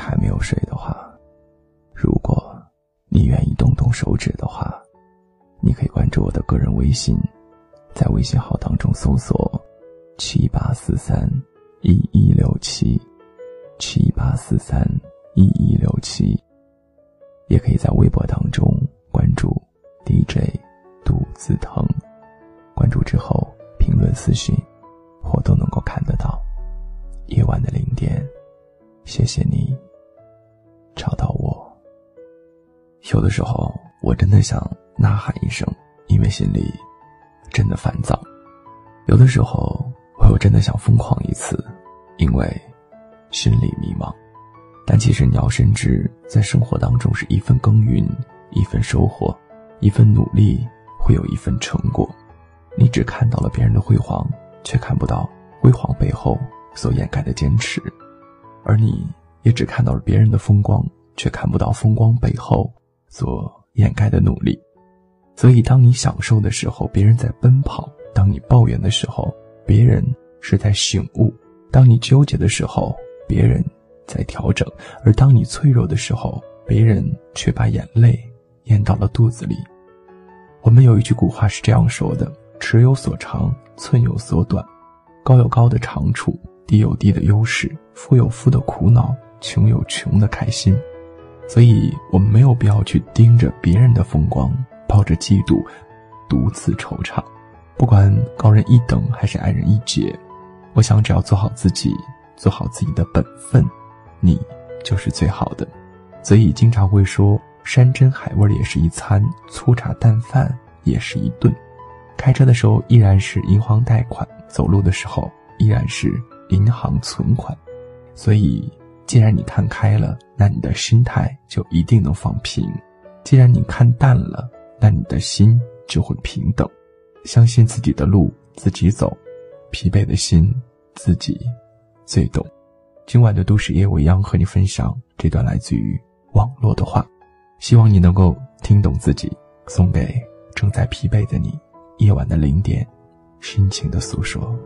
还没有睡的话，如果你愿意动动手指的话，你可以关注我的个人微信，在微信号当中搜索“七八四三一一六七”，七八四三一一六七，也可以在微博当中关注 DJ 肚子疼，关注之后评论私信，我都能够看得到。夜晚的零点，谢谢你有的时候，我真的想呐喊一声，因为心里真的烦躁；有的时候，我又真的想疯狂一次，因为心里迷茫。但其实你要深知，在生活当中是一份耕耘，一份收获，一份努力会有一份成果。你只看到了别人的辉煌，却看不到辉煌背后。所掩盖的坚持，而你也只看到了别人的风光，却看不到风光背后所掩盖的努力。所以，当你享受的时候，别人在奔跑；当你抱怨的时候，别人是在醒悟；当你纠结的时候，别人在调整；而当你脆弱的时候，别人却把眼泪咽到了肚子里。我们有一句古话是这样说的：“尺有所长，寸有所短，高有高的长处。”低有低的优势，富有富的苦恼，穷有穷的开心，所以我们没有必要去盯着别人的风光，抱着嫉妒，独自惆怅。不管高人一等还是矮人一截，我想只要做好自己，做好自己的本分，你就是最好的。所以经常会说，山珍海味也是一餐，粗茶淡饭也是一顿。开车的时候依然是银行贷款，走路的时候依然是。银行存款，所以，既然你看开了，那你的心态就一定能放平；既然你看淡了，那你的心就会平等。相信自己的路自己走，疲惫的心自己最懂。今晚的都市夜未央和你分享这段来自于网络的话，希望你能够听懂自己，送给正在疲惫的你。夜晚的零点，深情的诉说。